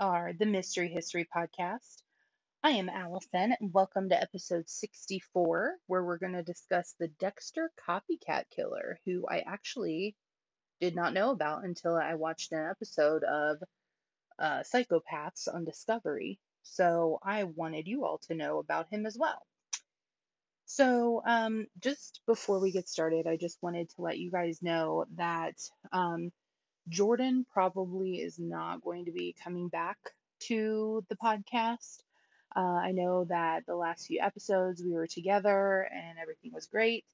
are the Mystery History Podcast. I am Allison, and welcome to episode 64, where we're going to discuss the Dexter copycat killer, who I actually did not know about until I watched an episode of uh, Psychopaths on Discovery. So I wanted you all to know about him as well. So, um, just before we get started, I just wanted to let you guys know that um, Jordan probably is not going to be coming back to the podcast. Uh, I know that the last few episodes we were together and everything was great,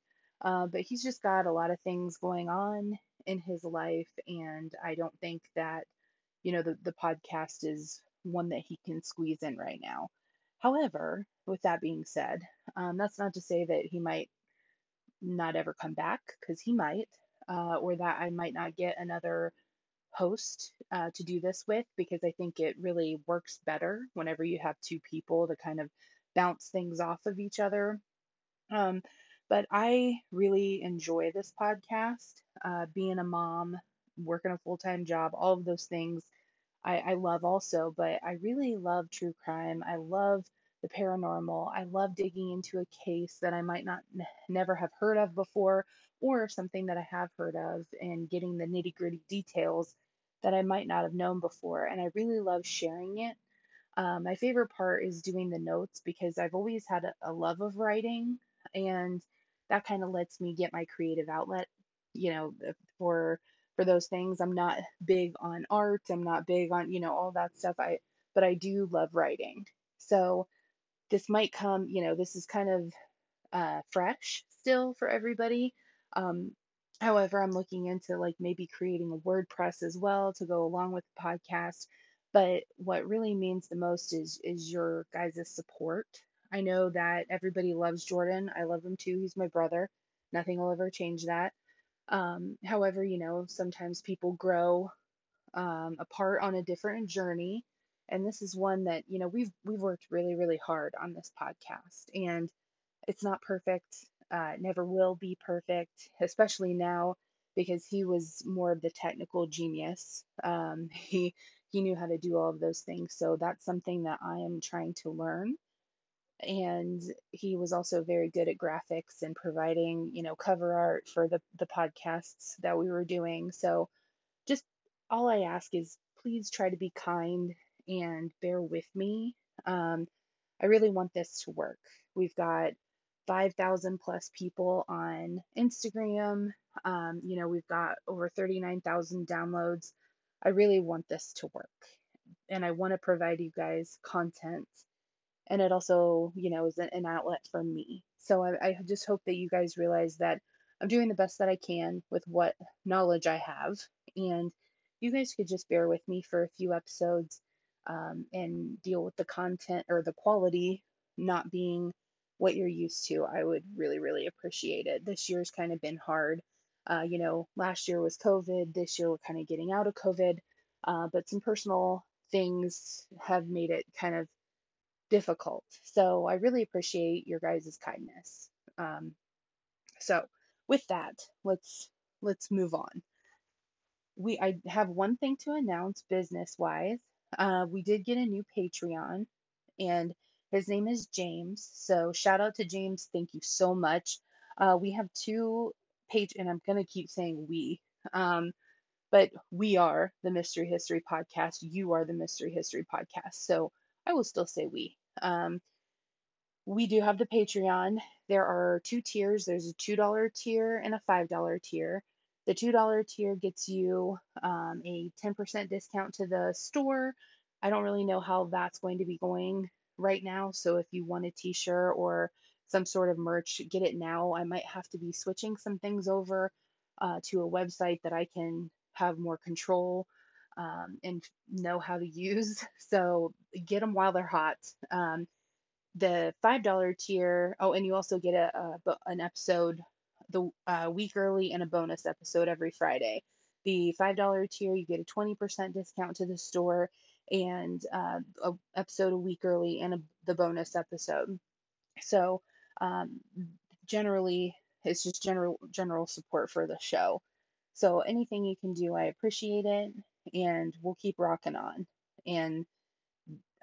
uh, but he's just got a lot of things going on in his life, and I don't think that, you know, the, the podcast is one that he can squeeze in right now. However, with that being said, um, that's not to say that he might not ever come back, because he might, uh, or that I might not get another host uh, to do this with because I think it really works better whenever you have two people to kind of bounce things off of each other. Um, but I really enjoy this podcast. Uh, being a mom, working a full time job, all of those things I, I love also, but I really love true crime. I love the paranormal. I love digging into a case that I might not n- never have heard of before or something that I have heard of and getting the nitty gritty details that I might not have known before. And I really love sharing it. Um, my favorite part is doing the notes because I've always had a, a love of writing, and that kind of lets me get my creative outlet, you know, for for those things. I'm not big on art. I'm not big on, you know, all that stuff. I but I do love writing. So this might come, you know, this is kind of uh, fresh still for everybody. Um, however, I'm looking into like maybe creating a WordPress as well to go along with the podcast. But what really means the most is is your guys' support. I know that everybody loves Jordan. I love him too. He's my brother. Nothing will ever change that. Um, however, you know, sometimes people grow um, apart on a different journey, and this is one that you know we've we've worked really really hard on this podcast, and it's not perfect. Uh, never will be perfect, especially now because he was more of the technical genius. Um, he he knew how to do all of those things, so that's something that I am trying to learn. And he was also very good at graphics and providing, you know, cover art for the the podcasts that we were doing. So just all I ask is please try to be kind and bear with me. Um, I really want this to work. We've got 5,000 plus people on Instagram. Um, you know, we've got over 39,000 downloads. I really want this to work. And I want to provide you guys content. And it also, you know, is an outlet for me. So I, I just hope that you guys realize that I'm doing the best that I can with what knowledge I have. And you guys could just bear with me for a few episodes um, and deal with the content or the quality not being what you're used to, I would really, really appreciate it. This year's kind of been hard. Uh, you know, last year was COVID. This year we're kind of getting out of COVID, uh, but some personal things have made it kind of difficult. So I really appreciate your guys' kindness. Um, so with that, let's let's move on. We I have one thing to announce business wise. Uh, we did get a new Patreon, and his name is James. So shout out to James. Thank you so much. Uh, we have two page, and I'm gonna keep saying we. Um, but we are the Mystery History Podcast. You are the Mystery History Podcast. So I will still say we. Um, we do have the Patreon. There are two tiers. There's a $2 tier and a $5 tier. The $2 tier gets you um, a 10% discount to the store. I don't really know how that's going to be going right now. So if you want a t shirt or some sort of merch, get it now. I might have to be switching some things over uh, to a website that I can have more control um, and know how to use. So get them while they're hot. Um, the $5 tier, oh, and you also get a, a an episode the uh, week early and a bonus episode every Friday. The $5 tier, you get a 20% discount to the store and uh, a episode a week early and a, the bonus episode. So um, generally, it's just general general support for the show. So anything you can do, I appreciate it, and we'll keep rocking on. And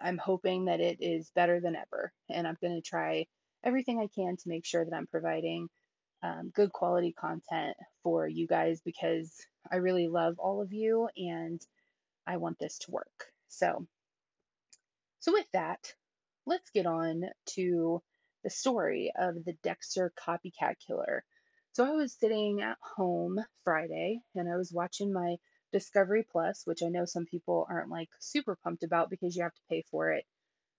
I'm hoping that it is better than ever. And I'm going to try everything I can to make sure that I'm providing um, good quality content for you guys because I really love all of you and I want this to work. So, so with that, let's get on to the story of the Dexter copycat killer. So I was sitting at home Friday and I was watching my Discovery Plus, which I know some people aren't like super pumped about because you have to pay for it.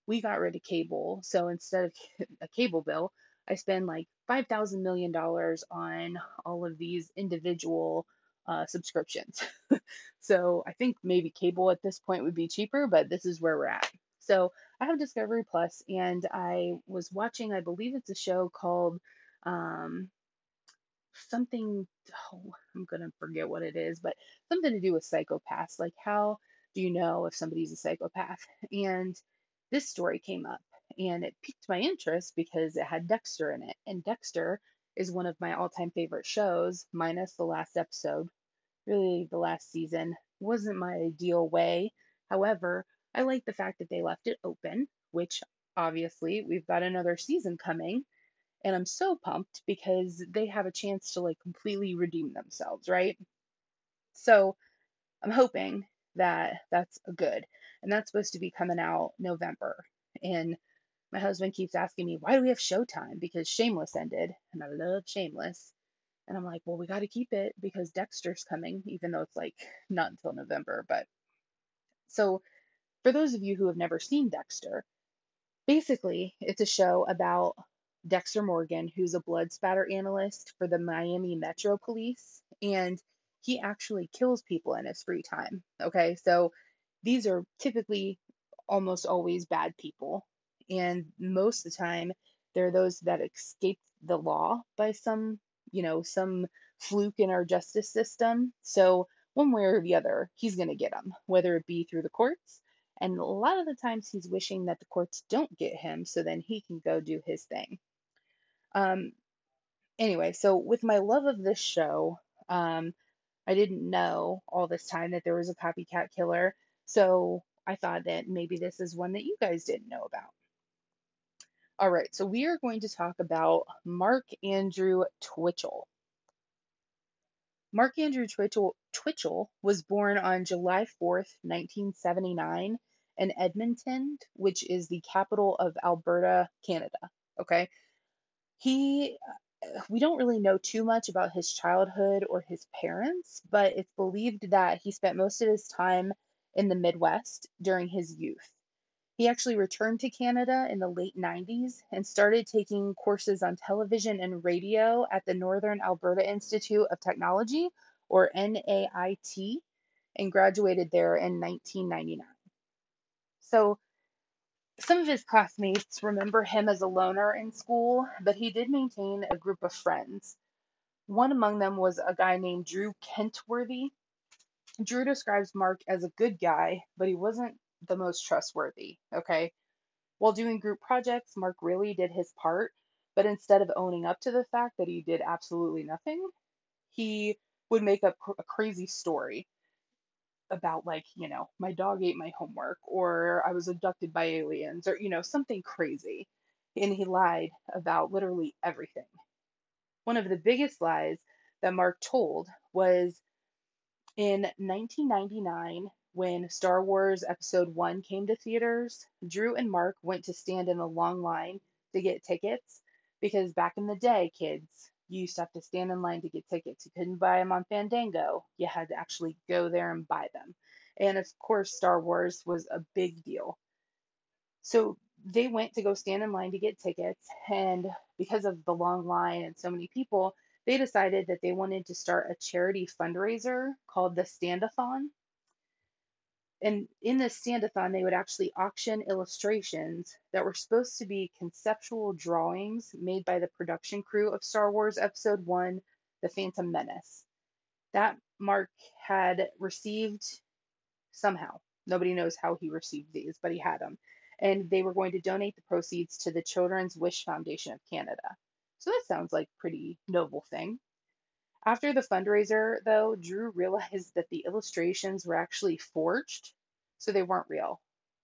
We got rid of cable. So instead of a cable bill, I spend like $5,000 million on all of these individual uh, subscriptions. so I think maybe cable at this point would be cheaper, but this is where we're at. So I have Discovery Plus, and I was watching, I believe it's a show called um, something. Oh, I'm gonna forget what it is, but something to do with psychopaths. Like, how do you know if somebody's a psychopath? And this story came up, and it piqued my interest because it had Dexter in it, and Dexter is one of my all-time favorite shows, minus the last episode. Really, the last season wasn't my ideal way. However, I like the fact that they left it open, which obviously we've got another season coming. And I'm so pumped because they have a chance to like completely redeem themselves, right? So I'm hoping that that's good. And that's supposed to be coming out November. And my husband keeps asking me, why do we have Showtime? Because Shameless ended, and I love Shameless. And I'm like, well, we got to keep it because Dexter's coming, even though it's like not until November. But so for those of you who have never seen Dexter, basically it's a show about Dexter Morgan, who's a blood spatter analyst for the Miami Metro Police, and he actually kills people in his free time. Okay, so these are typically almost always bad people, and most of the time they're those that escape the law by some, you know, some fluke in our justice system. So one way or the other, he's going to get them, whether it be through the courts. And a lot of the times he's wishing that the courts don't get him so then he can go do his thing. Um, anyway, so with my love of this show, um, I didn't know all this time that there was a copycat killer. So I thought that maybe this is one that you guys didn't know about. All right, so we are going to talk about Mark Andrew Twitchell. Mark Andrew Twitchell, Twitchell was born on July 4th, 1979, in Edmonton, which is the capital of Alberta, Canada. Okay. He, uh, we don't really know too much about his childhood or his parents, but it's believed that he spent most of his time in the Midwest during his youth. He actually returned to Canada in the late 90s and started taking courses on television and radio at the Northern Alberta Institute of Technology, or NAIT, and graduated there in 1999. So, some of his classmates remember him as a loner in school, but he did maintain a group of friends. One among them was a guy named Drew Kentworthy. Drew describes Mark as a good guy, but he wasn't the most trustworthy, okay? While doing group projects, Mark really did his part, but instead of owning up to the fact that he did absolutely nothing, he would make up a crazy story about like, you know, my dog ate my homework or I was abducted by aliens or, you know, something crazy. And he lied about literally everything. One of the biggest lies that Mark told was in 1999 when Star Wars Episode 1 came to theaters, Drew and Mark went to stand in a long line to get tickets because back in the day, kids, you used to have to stand in line to get tickets. You couldn't buy them on Fandango. You had to actually go there and buy them. And of course, Star Wars was a big deal. So they went to go stand in line to get tickets. And because of the long line and so many people, they decided that they wanted to start a charity fundraiser called the Standathon. And in this standathon, they would actually auction illustrations that were supposed to be conceptual drawings made by the production crew of Star Wars Episode 1 The Phantom Menace. That Mark had received somehow. Nobody knows how he received these, but he had them. And they were going to donate the proceeds to the Children's Wish Foundation of Canada. So that sounds like pretty noble thing. After the fundraiser, though, Drew realized that the illustrations were actually forged. so they weren't real.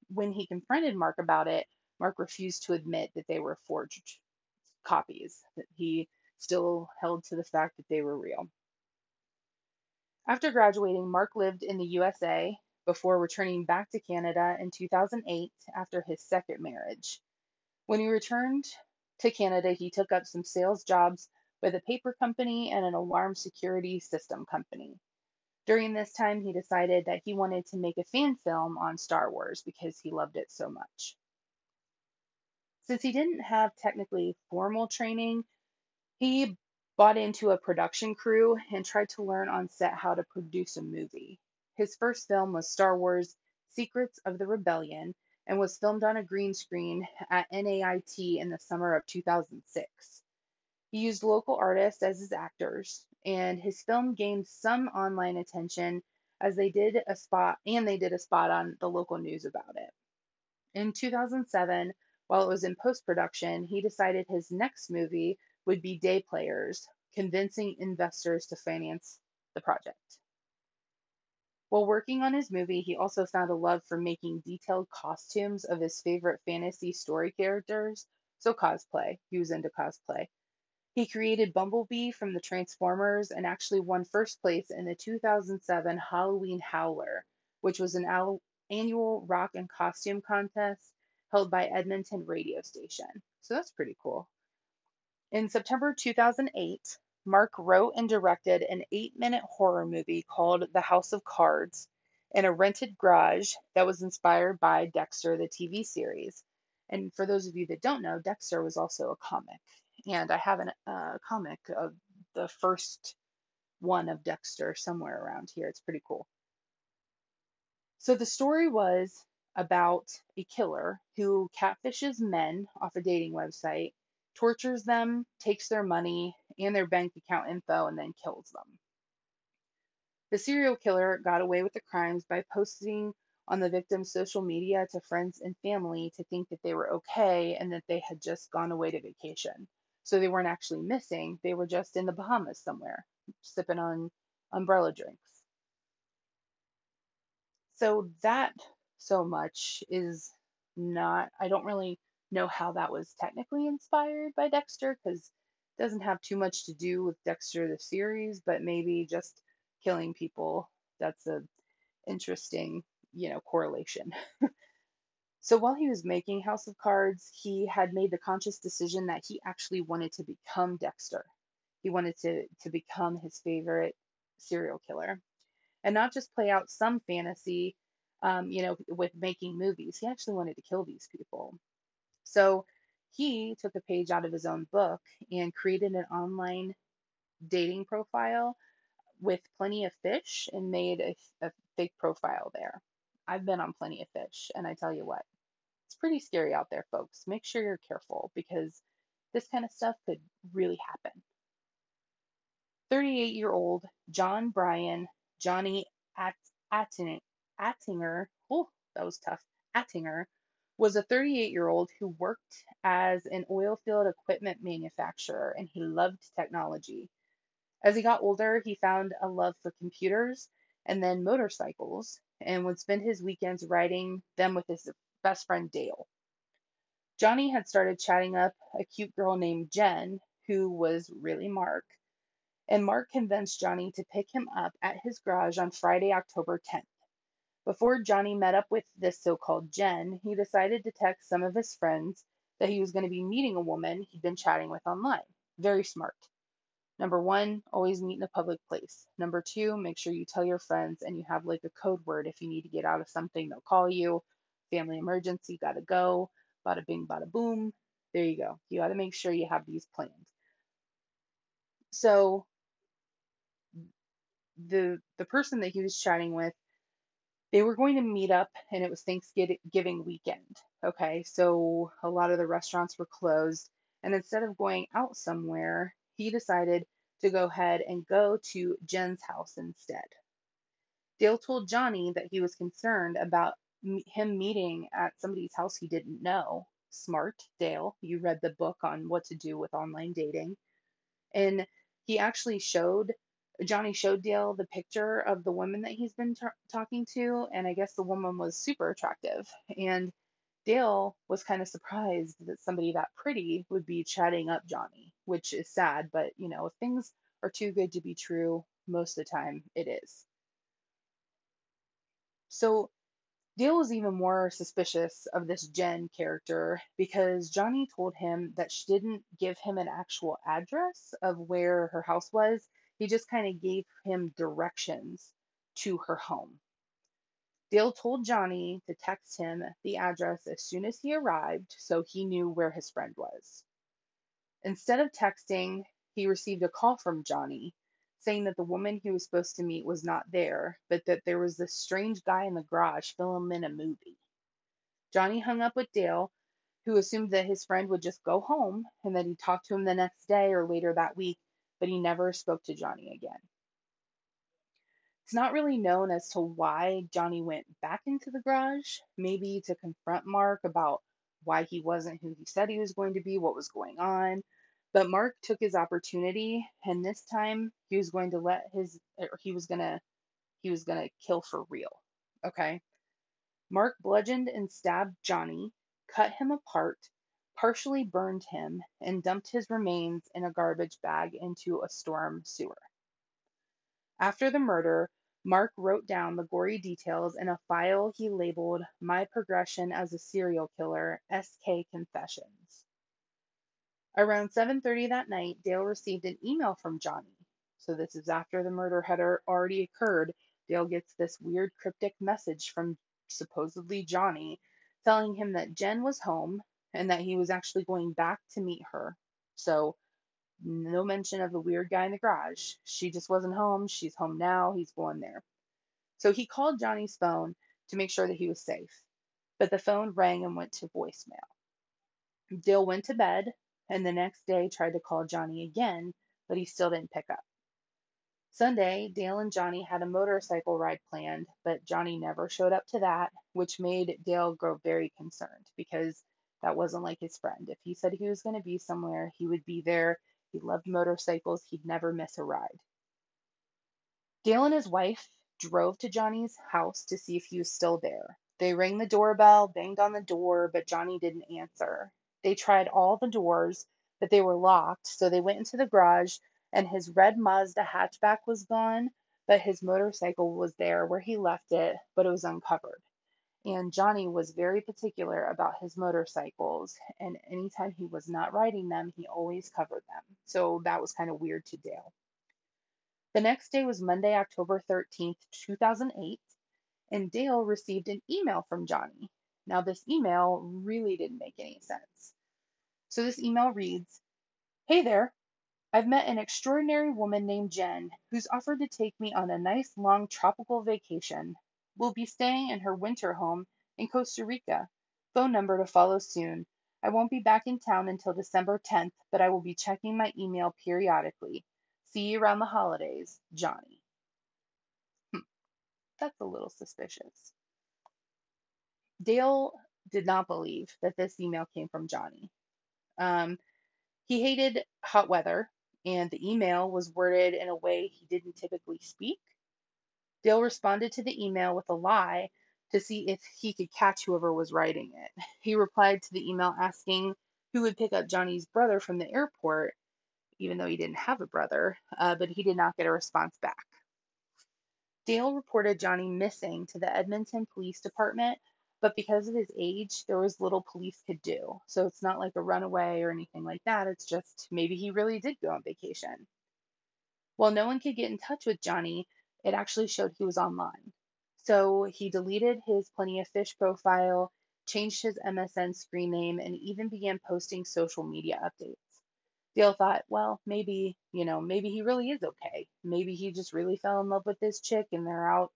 When he confronted Mark about it, Mark refused to admit that they were forged copies, that he still held to the fact that they were real. After graduating, Mark lived in the USA before returning back to Canada in 2008 after his second marriage. When he returned to Canada, he took up some sales jobs with a paper company and an alarm security system company. During this time, he decided that he wanted to make a fan film on Star Wars because he loved it so much. Since he didn't have technically formal training, he bought into a production crew and tried to learn on set how to produce a movie. His first film was Star Wars Secrets of the Rebellion and was filmed on a green screen at NAIT in the summer of 2006. He used local artists as his actors, and his film gained some online attention as they did a spot and they did a spot on the local news about it. In 2007, while it was in post production, he decided his next movie would be Day Players, convincing investors to finance the project. While working on his movie, he also found a love for making detailed costumes of his favorite fantasy story characters, so cosplay. He was into cosplay. He created Bumblebee from the Transformers and actually won first place in the 2007 Halloween Howler, which was an annual rock and costume contest held by Edmonton radio station. So that's pretty cool. In September 2008, Mark wrote and directed an eight minute horror movie called The House of Cards in a rented garage that was inspired by Dexter, the TV series. And for those of you that don't know, Dexter was also a comic and I have a uh, comic of the first one of Dexter somewhere around here. It's pretty cool. So the story was about a killer who catfishes men off a dating website, tortures them, takes their money and their bank account info, and then kills them. The serial killer got away with the crimes by posting on the victim's social media to friends and family to think that they were okay and that they had just gone away to vacation. So they weren't actually missing, they were just in the Bahamas somewhere, sipping on umbrella drinks. So that so much is not, I don't really know how that was technically inspired by Dexter because it doesn't have too much to do with Dexter the series, but maybe just killing people. That's a interesting, you know, correlation. So while he was making House of Cards, he had made the conscious decision that he actually wanted to become Dexter. He wanted to, to become his favorite serial killer and not just play out some fantasy, um, you know, with making movies. He actually wanted to kill these people. So he took a page out of his own book and created an online dating profile with plenty of fish and made a, a fake profile there. I've been on plenty of fish, and I tell you what, it's pretty scary out there, folks. Make sure you're careful because this kind of stuff could really happen. 38 year old John Bryan, Johnny Attinger, Attinger, oh, that was tough, Attinger, was a 38 year old who worked as an oil field equipment manufacturer and he loved technology. As he got older, he found a love for computers and then motorcycles and would spend his weekends riding them with his best friend Dale. Johnny had started chatting up a cute girl named Jen, who was really Mark, and Mark convinced Johnny to pick him up at his garage on Friday, October 10th. Before Johnny met up with this so called Jen, he decided to text some of his friends that he was going to be meeting a woman he'd been chatting with online. Very smart. Number one, always meet in a public place. Number two, make sure you tell your friends and you have like a code word if you need to get out of something, they'll call you. Family emergency, gotta go. Bada bing, bada boom. There you go. You gotta make sure you have these planned. So the the person that he was chatting with, they were going to meet up and it was Thanksgiving weekend. Okay, so a lot of the restaurants were closed. And instead of going out somewhere, he decided to go ahead and go to Jen's house instead. Dale told Johnny that he was concerned about him meeting at somebody's house he didn't know. Smart, Dale. You read the book on what to do with online dating. And he actually showed Johnny showed Dale the picture of the woman that he's been ta- talking to, and I guess the woman was super attractive. And Dale was kind of surprised that somebody that pretty would be chatting up Johnny, which is sad, but you know, if things are too good to be true, most of the time it is. So Dale was even more suspicious of this Jen character because Johnny told him that she didn't give him an actual address of where her house was. He just kind of gave him directions to her home. Dale told Johnny to text him the address as soon as he arrived so he knew where his friend was. Instead of texting, he received a call from Johnny saying that the woman he was supposed to meet was not there, but that there was this strange guy in the garage filming a movie. Johnny hung up with Dale, who assumed that his friend would just go home and that he'd talk to him the next day or later that week, but he never spoke to Johnny again. It's not really known as to why Johnny went back into the garage, maybe to confront Mark about why he wasn't who he said he was going to be, what was going on, but Mark took his opportunity, and this time he was going to let his, or he was gonna, he was gonna kill for real. Okay. Mark bludgeoned and stabbed Johnny, cut him apart, partially burned him, and dumped his remains in a garbage bag into a storm sewer. After the murder, Mark wrote down the gory details in a file he labeled My Progression as a Serial Killer SK Confessions. Around 7:30 that night, Dale received an email from Johnny. So this is after the murder had already occurred. Dale gets this weird cryptic message from supposedly Johnny telling him that Jen was home and that he was actually going back to meet her. So no mention of the weird guy in the garage. She just wasn't home. She's home now. He's going there. So he called Johnny's phone to make sure that he was safe. But the phone rang and went to voicemail. Dale went to bed and the next day tried to call Johnny again, but he still didn't pick up. Sunday, Dale and Johnny had a motorcycle ride planned, but Johnny never showed up to that, which made Dale grow very concerned because that wasn't like his friend. If he said he was going to be somewhere, he would be there. He loved motorcycles, he'd never miss a ride. Dale and his wife drove to Johnny's house to see if he was still there. They rang the doorbell, banged on the door, but Johnny didn't answer. They tried all the doors, but they were locked, so they went into the garage and his red Mazda hatchback was gone, but his motorcycle was there where he left it, but it was uncovered. And Johnny was very particular about his motorcycles, and anytime he was not riding them, he always covered them. So that was kind of weird to Dale. The next day was Monday, October 13th, 2008, and Dale received an email from Johnny. Now, this email really didn't make any sense. So, this email reads Hey there, I've met an extraordinary woman named Jen who's offered to take me on a nice long tropical vacation. We'll be staying in her winter home in Costa Rica. Phone number to follow soon. I won't be back in town until December 10th, but I will be checking my email periodically. See you around the holidays, Johnny. Hmm, that's a little suspicious. Dale did not believe that this email came from Johnny. Um, he hated hot weather, and the email was worded in a way he didn't typically speak. Dale responded to the email with a lie to see if he could catch whoever was writing it. He replied to the email asking who would pick up Johnny's brother from the airport, even though he didn't have a brother, uh, but he did not get a response back. Dale reported Johnny missing to the Edmonton Police Department, but because of his age, there was little police could do. So it's not like a runaway or anything like that. It's just maybe he really did go on vacation. While no one could get in touch with Johnny, it actually showed he was online. So he deleted his Plenty of Fish profile, changed his MSN screen name, and even began posting social media updates. Dale thought, well, maybe, you know, maybe he really is okay. Maybe he just really fell in love with this chick and they're out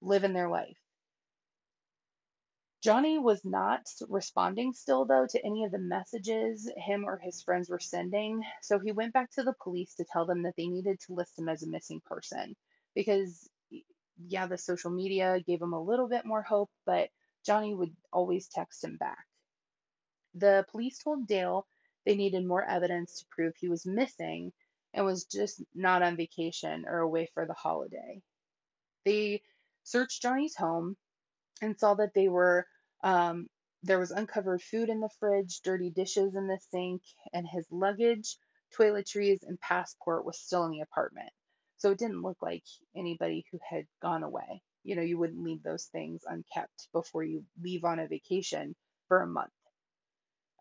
living their life. Johnny was not responding still, though, to any of the messages him or his friends were sending. So he went back to the police to tell them that they needed to list him as a missing person because, yeah, the social media gave him a little bit more hope, but Johnny would always text him back. The police told Dale they needed more evidence to prove he was missing, and was just not on vacation or away for the holiday. They searched Johnny's home and saw that they were um, there was uncovered food in the fridge, dirty dishes in the sink, and his luggage, toiletries, and passport was still in the apartment. So it didn't look like anybody who had gone away. You know, you wouldn't leave those things unkept before you leave on a vacation for a month.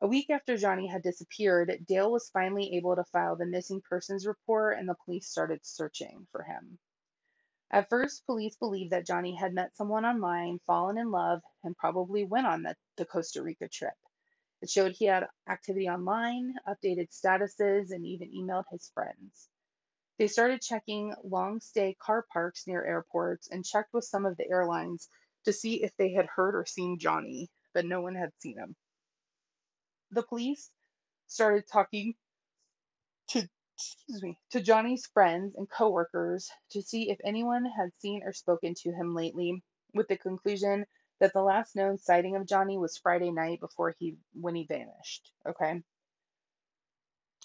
A week after Johnny had disappeared, Dale was finally able to file the missing persons report and the police started searching for him. At first, police believed that Johnny had met someone online, fallen in love, and probably went on the, the Costa Rica trip. It showed he had activity online, updated statuses, and even emailed his friends. They started checking long stay car parks near airports and checked with some of the airlines to see if they had heard or seen Johnny, but no one had seen him. The police started talking to excuse me to Johnny's friends and coworkers to see if anyone had seen or spoken to him lately, with the conclusion that the last known sighting of Johnny was Friday night before he when he vanished. Okay.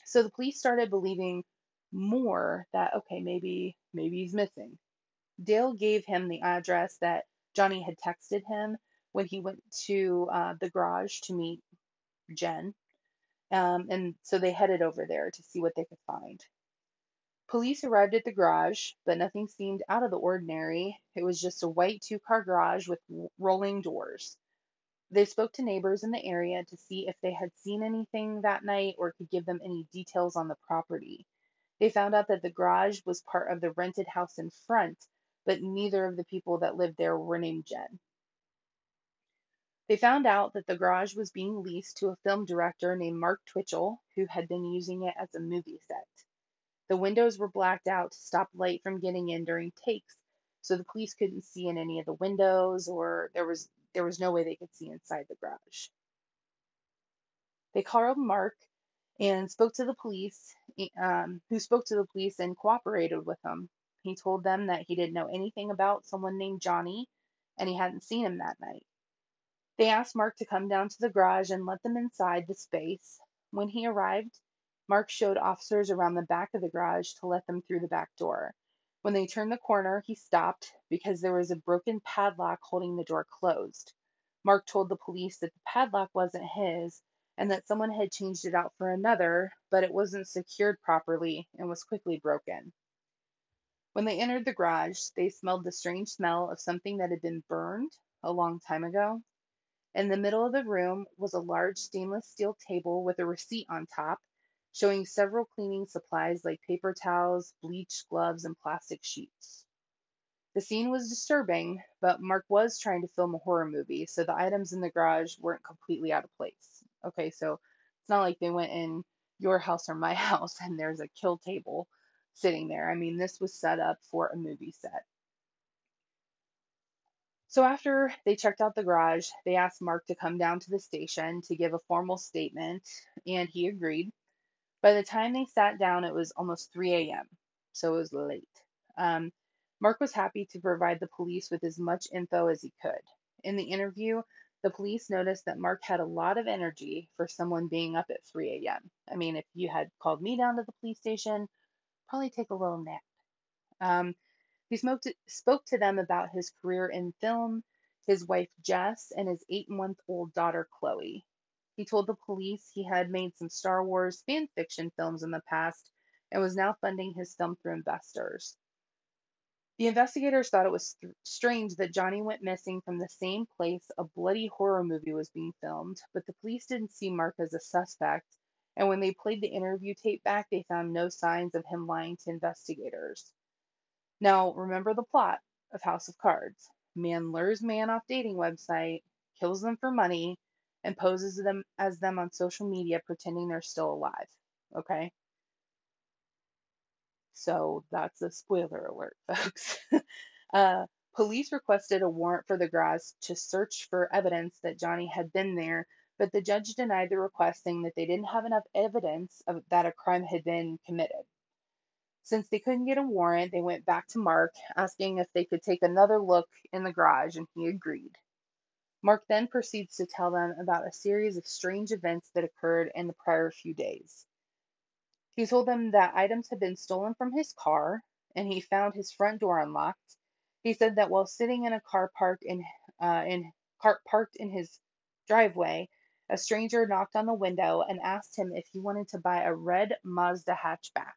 So the police started believing more that okay, maybe maybe he's missing. Dale gave him the address that Johnny had texted him when he went to uh, the garage to meet Jen. Um, and so they headed over there to see what they could find. Police arrived at the garage, but nothing seemed out of the ordinary. It was just a white two car garage with rolling doors. They spoke to neighbors in the area to see if they had seen anything that night or could give them any details on the property. They found out that the garage was part of the rented house in front, but neither of the people that lived there were named Jen. They found out that the garage was being leased to a film director named Mark Twitchell, who had been using it as a movie set. The windows were blacked out to stop light from getting in during takes, so the police couldn't see in any of the windows or there was there was no way they could see inside the garage. They called Mark and spoke to the police, um, who spoke to the police and cooperated with them. He told them that he didn't know anything about someone named Johnny and he hadn't seen him that night. They asked Mark to come down to the garage and let them inside the space. When he arrived, Mark showed officers around the back of the garage to let them through the back door. When they turned the corner, he stopped because there was a broken padlock holding the door closed. Mark told the police that the padlock wasn't his and that someone had changed it out for another, but it wasn't secured properly and was quickly broken. When they entered the garage, they smelled the strange smell of something that had been burned a long time ago. In the middle of the room was a large stainless steel table with a receipt on top showing several cleaning supplies like paper towels, bleach, gloves, and plastic sheets. The scene was disturbing, but Mark was trying to film a horror movie, so the items in the garage weren't completely out of place. Okay, so it's not like they went in your house or my house and there's a kill table sitting there. I mean, this was set up for a movie set. So after they checked out the garage, they asked Mark to come down to the station to give a formal statement, and he agreed. By the time they sat down, it was almost 3 a.m., so it was late. Um, Mark was happy to provide the police with as much info as he could. In the interview, the police noticed that Mark had a lot of energy for someone being up at 3 a.m. I mean, if you had called me down to the police station, probably take a little nap. Um, he to, spoke to them about his career in film, his wife Jess, and his eight month old daughter Chloe. He told the police he had made some Star Wars fan fiction films in the past and was now funding his film through investors. The investigators thought it was th- strange that Johnny went missing from the same place a bloody horror movie was being filmed, but the police didn't see Mark as a suspect, and when they played the interview tape back, they found no signs of him lying to investigators. Now, remember the plot of House of Cards. Man lures man off dating website, kills them for money, and poses them as them on social media pretending they're still alive. Okay? So that's a spoiler alert, folks. uh, police requested a warrant for the garage to search for evidence that Johnny had been there, but the judge denied the request, saying that they didn't have enough evidence of, that a crime had been committed. Since they couldn't get a warrant, they went back to Mark, asking if they could take another look in the garage, and he agreed. Mark then proceeds to tell them about a series of strange events that occurred in the prior few days. He told them that items had been stolen from his car and he found his front door unlocked. He said that while sitting in a car parked in uh, in car parked in his driveway, a stranger knocked on the window and asked him if he wanted to buy a red Mazda hatchback.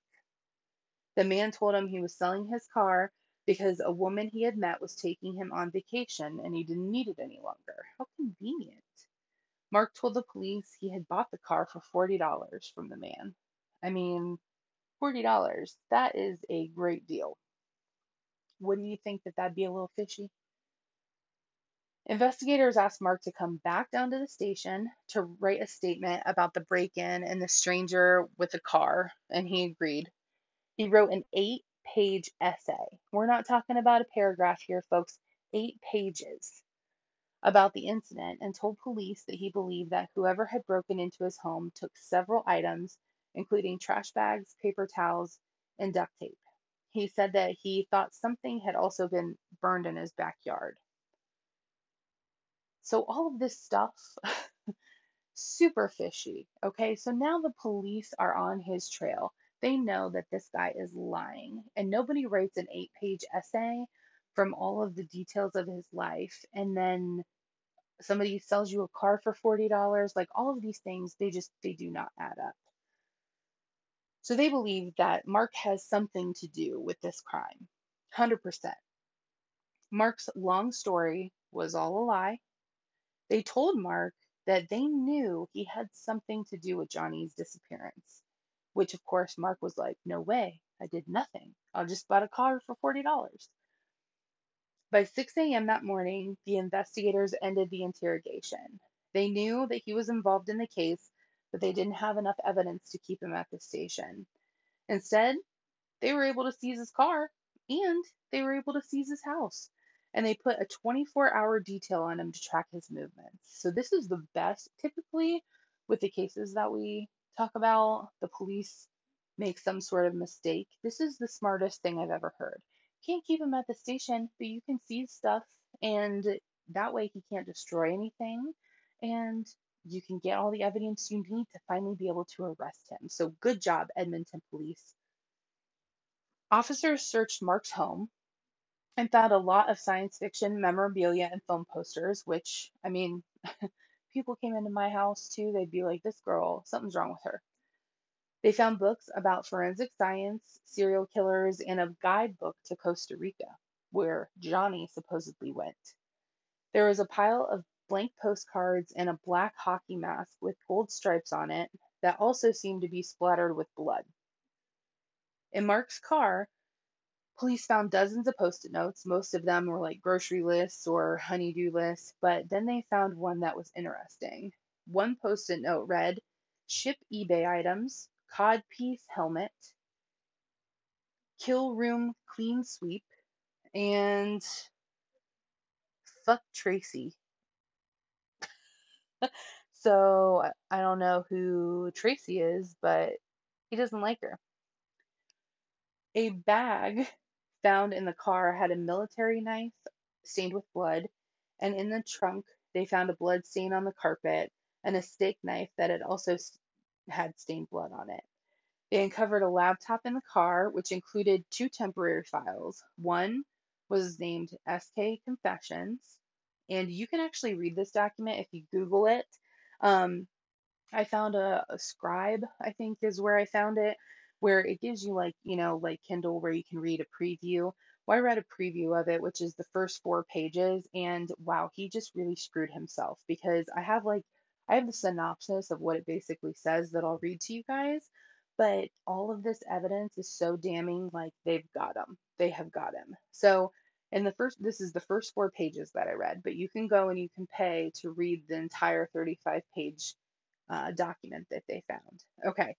The man told him he was selling his car because a woman he had met was taking him on vacation and he didn't need it any longer. How convenient. Mark told the police he had bought the car for $40 from the man. I mean, $40, that is a great deal. Wouldn't you think that that'd be a little fishy? Investigators asked Mark to come back down to the station to write a statement about the break in and the stranger with the car, and he agreed. He wrote an eight page essay. We're not talking about a paragraph here, folks, eight pages about the incident and told police that he believed that whoever had broken into his home took several items, including trash bags, paper towels, and duct tape. He said that he thought something had also been burned in his backyard. So, all of this stuff, super fishy. Okay, so now the police are on his trail. They know that this guy is lying, and nobody writes an eight page essay from all of the details of his life and then somebody sells you a car for $40 like all of these things they just they do not add up so they believe that mark has something to do with this crime 100% mark's long story was all a lie they told mark that they knew he had something to do with johnny's disappearance which of course mark was like no way i did nothing i just bought a car for $40 by 6 a.m. that morning, the investigators ended the interrogation. They knew that he was involved in the case, but they didn't have enough evidence to keep him at the station. Instead, they were able to seize his car and they were able to seize his house. And they put a 24 hour detail on him to track his movements. So, this is the best. Typically, with the cases that we talk about, the police make some sort of mistake. This is the smartest thing I've ever heard can't keep him at the station, but you can seize stuff, and that way he can't destroy anything, and you can get all the evidence you need to finally be able to arrest him. So good job, Edmonton police. Officers searched Mark's home and found a lot of science fiction memorabilia and film posters, which, I mean, people came into my house too, they'd be like, this girl, something's wrong with her. They found books about forensic science, serial killers, and a guidebook to Costa Rica, where Johnny supposedly went. There was a pile of blank postcards and a black hockey mask with gold stripes on it that also seemed to be splattered with blood. In Mark's car, police found dozens of post it notes. Most of them were like grocery lists or honeydew lists, but then they found one that was interesting. One post it note read, Ship eBay items, codpiece helmet, kill room clean sweep, and fuck Tracy. so I don't know who Tracy is, but he doesn't like her. A bag found in the car had a military knife stained with blood, and in the trunk they found a blood stain on the carpet and a steak knife that had also had stained blood on it. They uncovered a laptop in the car, which included two temporary files. One was named SK Confessions, and you can actually read this document if you Google it. Um, I found a, a Scribd, I think is where I found it, where it gives you like, you know, like Kindle where you can read a preview. Well, I read a preview of it, which is the first four pages, and wow, he just really screwed himself because I have like I have the synopsis of what it basically says that I'll read to you guys, but all of this evidence is so damning, like they've got him. They have got him. So, in the first, this is the first four pages that I read, but you can go and you can pay to read the entire 35 page uh, document that they found. Okay.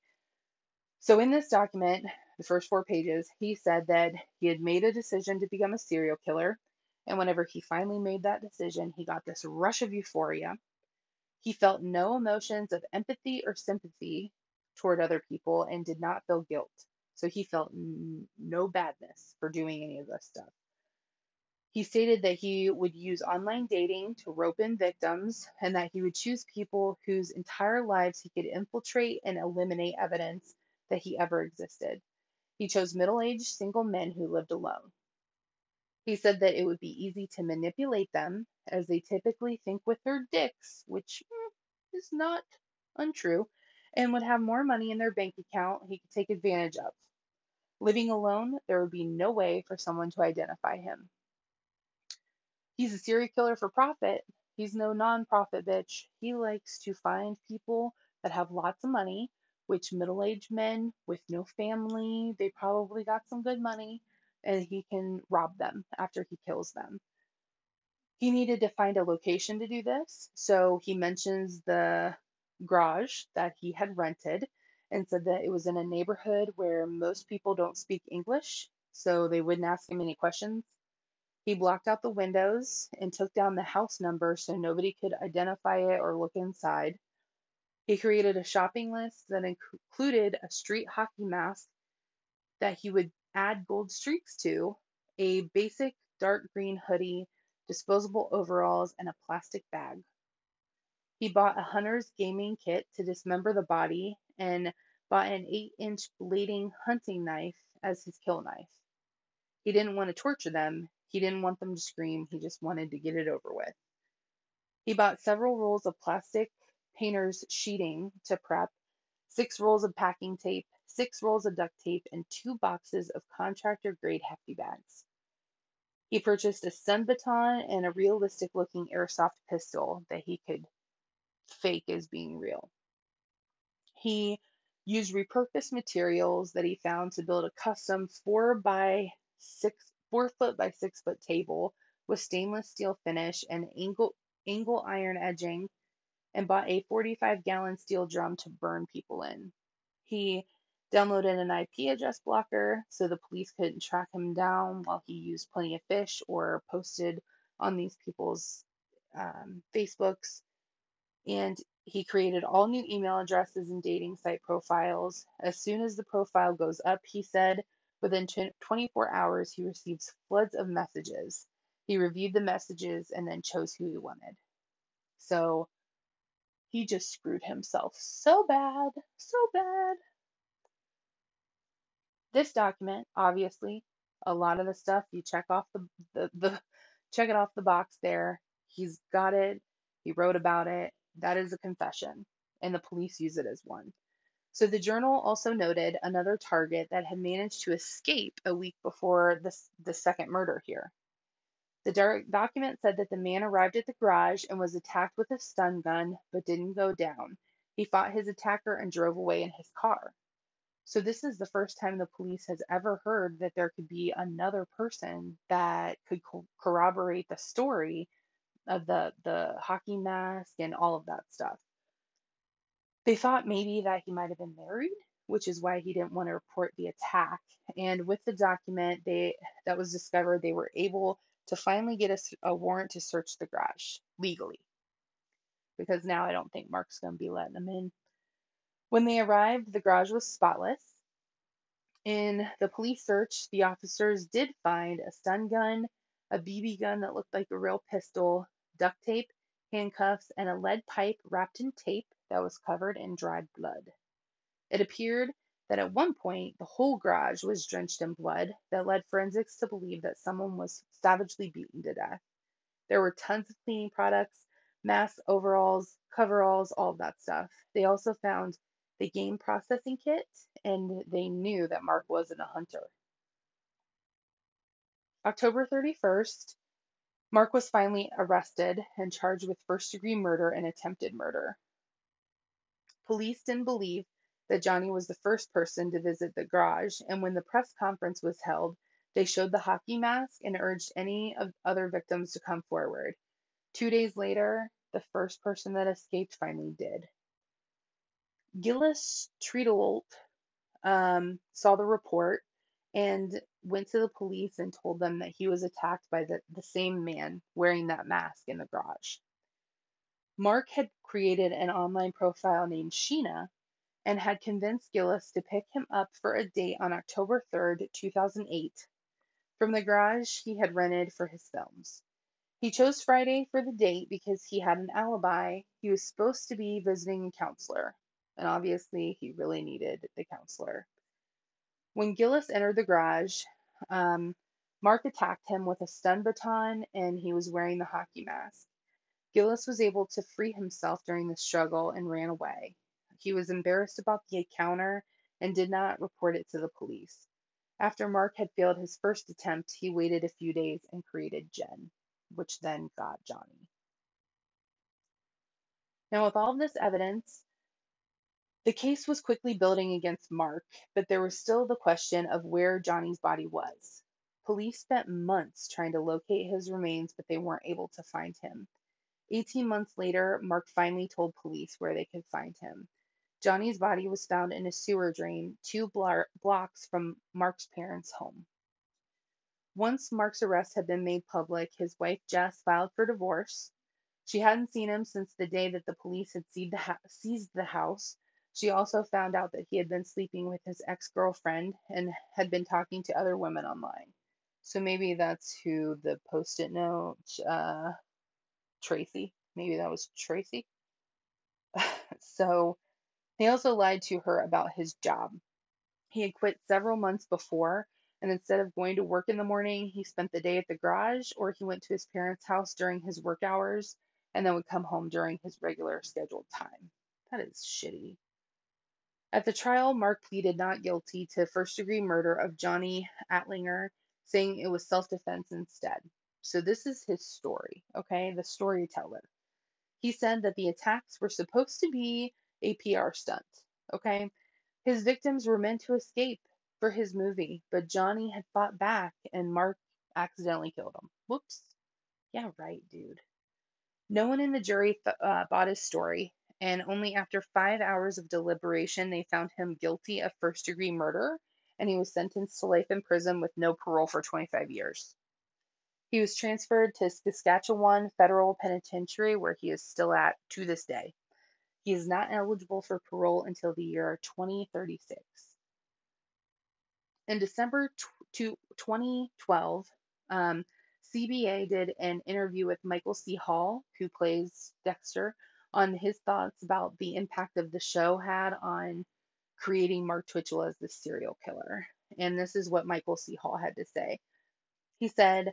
So, in this document, the first four pages, he said that he had made a decision to become a serial killer. And whenever he finally made that decision, he got this rush of euphoria. He felt no emotions of empathy or sympathy toward other people and did not feel guilt. So he felt n- no badness for doing any of this stuff. He stated that he would use online dating to rope in victims and that he would choose people whose entire lives he could infiltrate and eliminate evidence that he ever existed. He chose middle aged single men who lived alone. He said that it would be easy to manipulate them, as they typically think with their dicks, which mm, is not untrue, and would have more money in their bank account he could take advantage of. Living alone, there would be no way for someone to identify him. He's a serial killer for profit. He's no non-profit bitch. He likes to find people that have lots of money, which middle-aged men with no family, they probably got some good money, and he can rob them after he kills them. He needed to find a location to do this, so he mentions the garage that he had rented and said that it was in a neighborhood where most people don't speak English, so they wouldn't ask him any questions. He blocked out the windows and took down the house number so nobody could identify it or look inside. He created a shopping list that included a street hockey mask that he would add gold streaks to, a basic dark green hoodie, disposable overalls, and a plastic bag. He bought a hunter's gaming kit to dismember the body and bought an 8 inch blading hunting knife as his kill knife. He didn't want to torture them, he didn't want them to scream, he just wanted to get it over with. He bought several rolls of plastic painter's sheeting to prep, six rolls of packing tape, six rolls of duct tape, and two boxes of contractor grade hefty bags. He purchased a stun baton and a realistic looking airsoft pistol that he could fake as being real. He used repurposed materials that he found to build a custom four by six four foot by six foot table with stainless steel finish and angle, angle iron edging and bought a 45 gallon steel drum to burn people in. He downloaded an IP address blocker so the police couldn't track him down while he used plenty of fish or posted on these people's um, Facebooks. And he created all new email addresses and dating site profiles. As soon as the profile goes up, he said, Within 24 hours, he receives floods of messages. He reviewed the messages and then chose who he wanted. So he just screwed himself so bad, so bad. This document, obviously, a lot of the stuff you check off the, the, the check it off the box there. He's got it. He wrote about it. That is a confession, and the police use it as one. So the journal also noted another target that had managed to escape a week before this, the second murder here. The document said that the man arrived at the garage and was attacked with a stun gun, but didn't go down. He fought his attacker and drove away in his car. So this is the first time the police has ever heard that there could be another person that could co- corroborate the story of the the hockey mask and all of that stuff. They thought maybe that he might have been married, which is why he didn't want to report the attack. And with the document they that was discovered, they were able to finally get a, a warrant to search the garage legally. Because now I don't think Mark's going to be letting them in. When they arrived, the garage was spotless. In the police search, the officers did find a stun gun, a BB gun that looked like a real pistol, duct tape, handcuffs, and a lead pipe wrapped in tape that was covered in dried blood. It appeared that at one point the whole garage was drenched in blood that led forensics to believe that someone was savagely beaten to death. There were tons of cleaning products, masks, overalls, coveralls, all of that stuff. They also found the game processing kit and they knew that Mark wasn't a hunter. October 31st, Mark was finally arrested and charged with first degree murder and attempted murder. Police didn't believe that Johnny was the first person to visit the garage, and when the press conference was held, they showed the hockey mask and urged any of other victims to come forward. Two days later, the first person that escaped finally did. Gillis Treadwell um, saw the report and went to the police and told them that he was attacked by the, the same man wearing that mask in the garage. Mark had created an online profile named Sheena and had convinced Gillis to pick him up for a date on October 3rd, 2008, from the garage he had rented for his films. He chose Friday for the date because he had an alibi. He was supposed to be visiting a counselor. and obviously he really needed the counselor. When Gillis entered the garage, um, Mark attacked him with a stun baton and he was wearing the hockey mask. Gillis was able to free himself during the struggle and ran away. He was embarrassed about the encounter and did not report it to the police. After Mark had failed his first attempt, he waited a few days and created Jen, which then got Johnny. Now, with all of this evidence, the case was quickly building against Mark, but there was still the question of where Johnny's body was. Police spent months trying to locate his remains, but they weren't able to find him. 18 months later, Mark finally told police where they could find him. Johnny's body was found in a sewer drain two blocks from Mark's parents' home. Once Mark's arrest had been made public, his wife Jess filed for divorce. She hadn't seen him since the day that the police had seized the house. She also found out that he had been sleeping with his ex girlfriend and had been talking to other women online. So maybe that's who the post it note, uh, Tracy. Maybe that was Tracy. so he also lied to her about his job. He had quit several months before, and instead of going to work in the morning, he spent the day at the garage or he went to his parents' house during his work hours and then would come home during his regular scheduled time. That is shitty. At the trial, Mark pleaded not guilty to first degree murder of Johnny Altinger, saying it was self defense instead. So, this is his story, okay? The storyteller. He said that the attacks were supposed to be a PR stunt. Okay? His victims were meant to escape for his movie, but Johnny had fought back and Mark accidentally killed him. Whoops. Yeah, right, dude. No one in the jury th- uh, bought his story, and only after five hours of deliberation they found him guilty of first degree murder, and he was sentenced to life in prison with no parole for 25 years. He was transferred to Saskatchewan Federal Penitentiary, where he is still at to this day. He is not eligible for parole until the year 2036. In December 2012, um, CBC did an interview with Michael C. Hall, who plays Dexter, on his thoughts about the impact of the show had on creating Mark Twitchell as the serial killer. And this is what Michael C. Hall had to say. He said,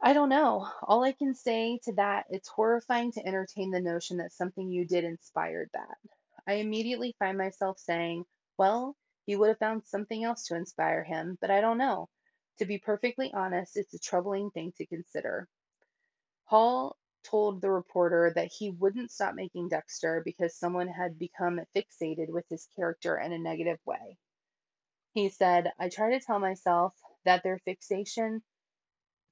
I don't know. All I can say to that, it's horrifying to entertain the notion that something you did inspired that. I immediately find myself saying, well, he would have found something else to inspire him, but I don't know. To be perfectly honest, it's a troubling thing to consider. Hall told the reporter that he wouldn't stop making Dexter because someone had become fixated with his character in a negative way. He said, I try to tell myself that their fixation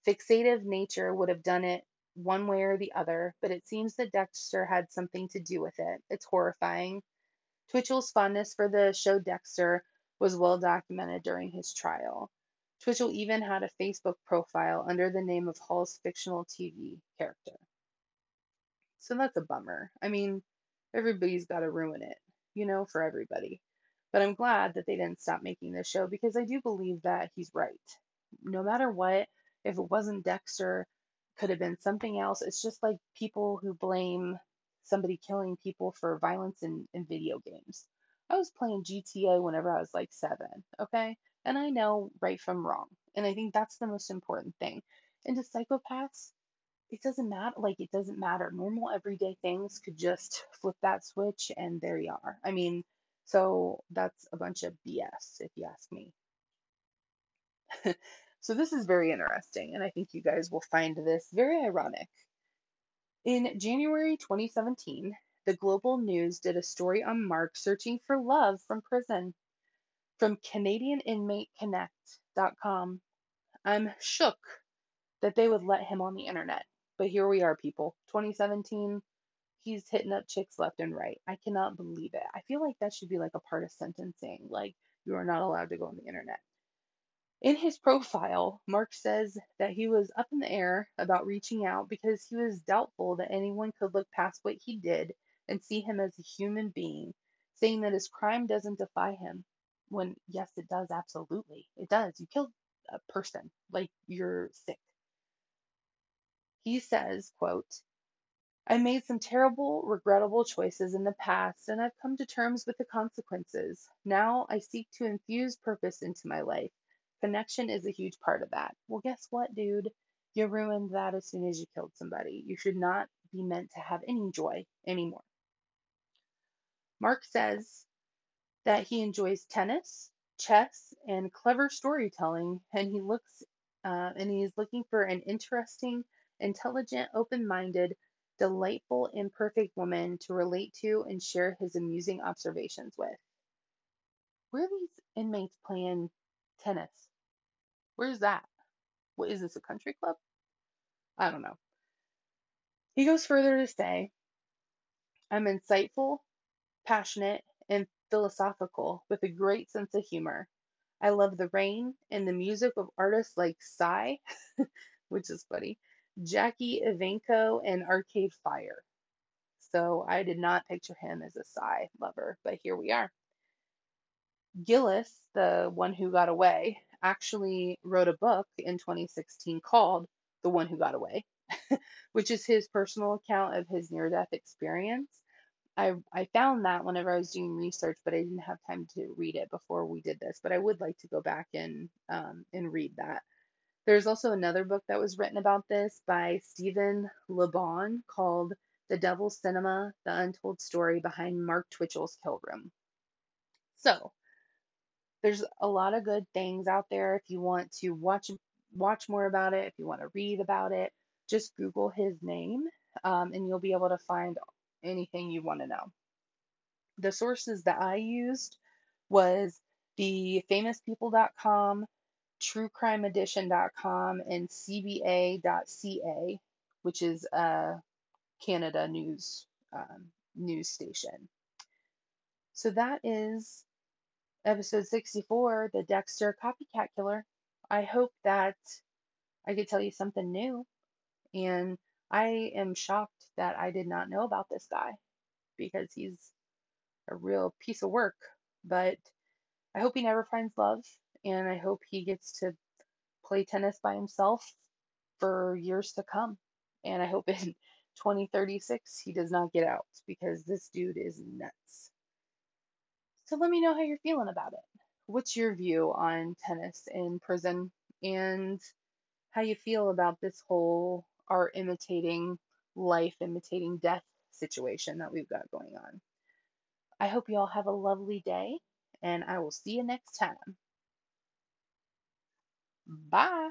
Fixative nature would have done it one way or the other, but it seems that Dexter had something to do with it. It's horrifying. Twitchell's fondness for the show Dexter was well documented during his trial. Twitchell even had a Facebook profile under the name of Hall's fictional TV character. So that's a bummer. I mean, everybody's got to ruin it, you know, for everybody. But I'm glad that they didn't stop making this show because I do believe that he's right. No matter what, if it wasn't Dexter, could have been something else. It's just like people who blame somebody killing people for violence in, in video games. I was playing GTA whenever I was like seven, okay? And I know right from wrong. And I think that's the most important thing. And to psychopaths, it doesn't matter. Like, it doesn't matter. Normal everyday things could just flip that switch and there you are. I mean, so that's a bunch of BS, if you ask me. So this is very interesting, and I think you guys will find this very ironic. In January 2017, the Global News did a story on Mark searching for love from prison. From CanadianInmateConnect.com, I'm shook that they would let him on the internet. But here we are, people. 2017, he's hitting up chicks left and right. I cannot believe it. I feel like that should be like a part of sentencing. Like, you are not allowed to go on the internet. In his profile, Mark says that he was up in the air about reaching out because he was doubtful that anyone could look past what he did and see him as a human being, saying that his crime doesn't defy him. When, yes, it does, absolutely. It does. You killed a person, like you're sick. He says, quote, I made some terrible, regrettable choices in the past, and I've come to terms with the consequences. Now I seek to infuse purpose into my life. Connection is a huge part of that. Well, guess what, dude? You ruined that as soon as you killed somebody. You should not be meant to have any joy anymore. Mark says that he enjoys tennis, chess, and clever storytelling, and he looks uh, and he is looking for an interesting, intelligent, open-minded, delightful, imperfect woman to relate to and share his amusing observations with. Where are these inmates playing tennis? Where's that? What is this, a country club? I don't know. He goes further to say, I'm insightful, passionate, and philosophical with a great sense of humor. I love the rain and the music of artists like Psy, which is funny, Jackie Evancho, and Arcade Fire. So I did not picture him as a Psy lover, but here we are. Gillis, the one who got away, actually wrote a book in 2016 called The One Who Got Away, which is his personal account of his near death experience. I, I found that whenever I was doing research, but I didn't have time to read it before we did this. But I would like to go back and um, and read that. There's also another book that was written about this by Stephen LeBon called The Devil's Cinema: The Untold Story Behind Mark Twitchell's Kill Room. So there's a lot of good things out there if you want to watch watch more about it, if you want to read about it, just Google his name um, and you'll be able to find anything you want to know. The sources that I used was the famouspeople.com, truecrimeedition.com, and cbc.ca, which is a Canada news um, news station. So that is episode 64, the Dexter Copycat Killer. I hope that I could tell you something new. And I am shocked that I did not know about this guy because he's a real piece of work. But I hope he never finds love and I hope he gets to play tennis by himself for years to come. And I hope in 2036 he does not get out because this dude is nuts. So let me know how you're feeling about it. What's your view on tennis in prison and how you feel about this whole art imitating life, imitating death situation that we've got going on? I hope you all have a lovely day and I will see you next time. Bye.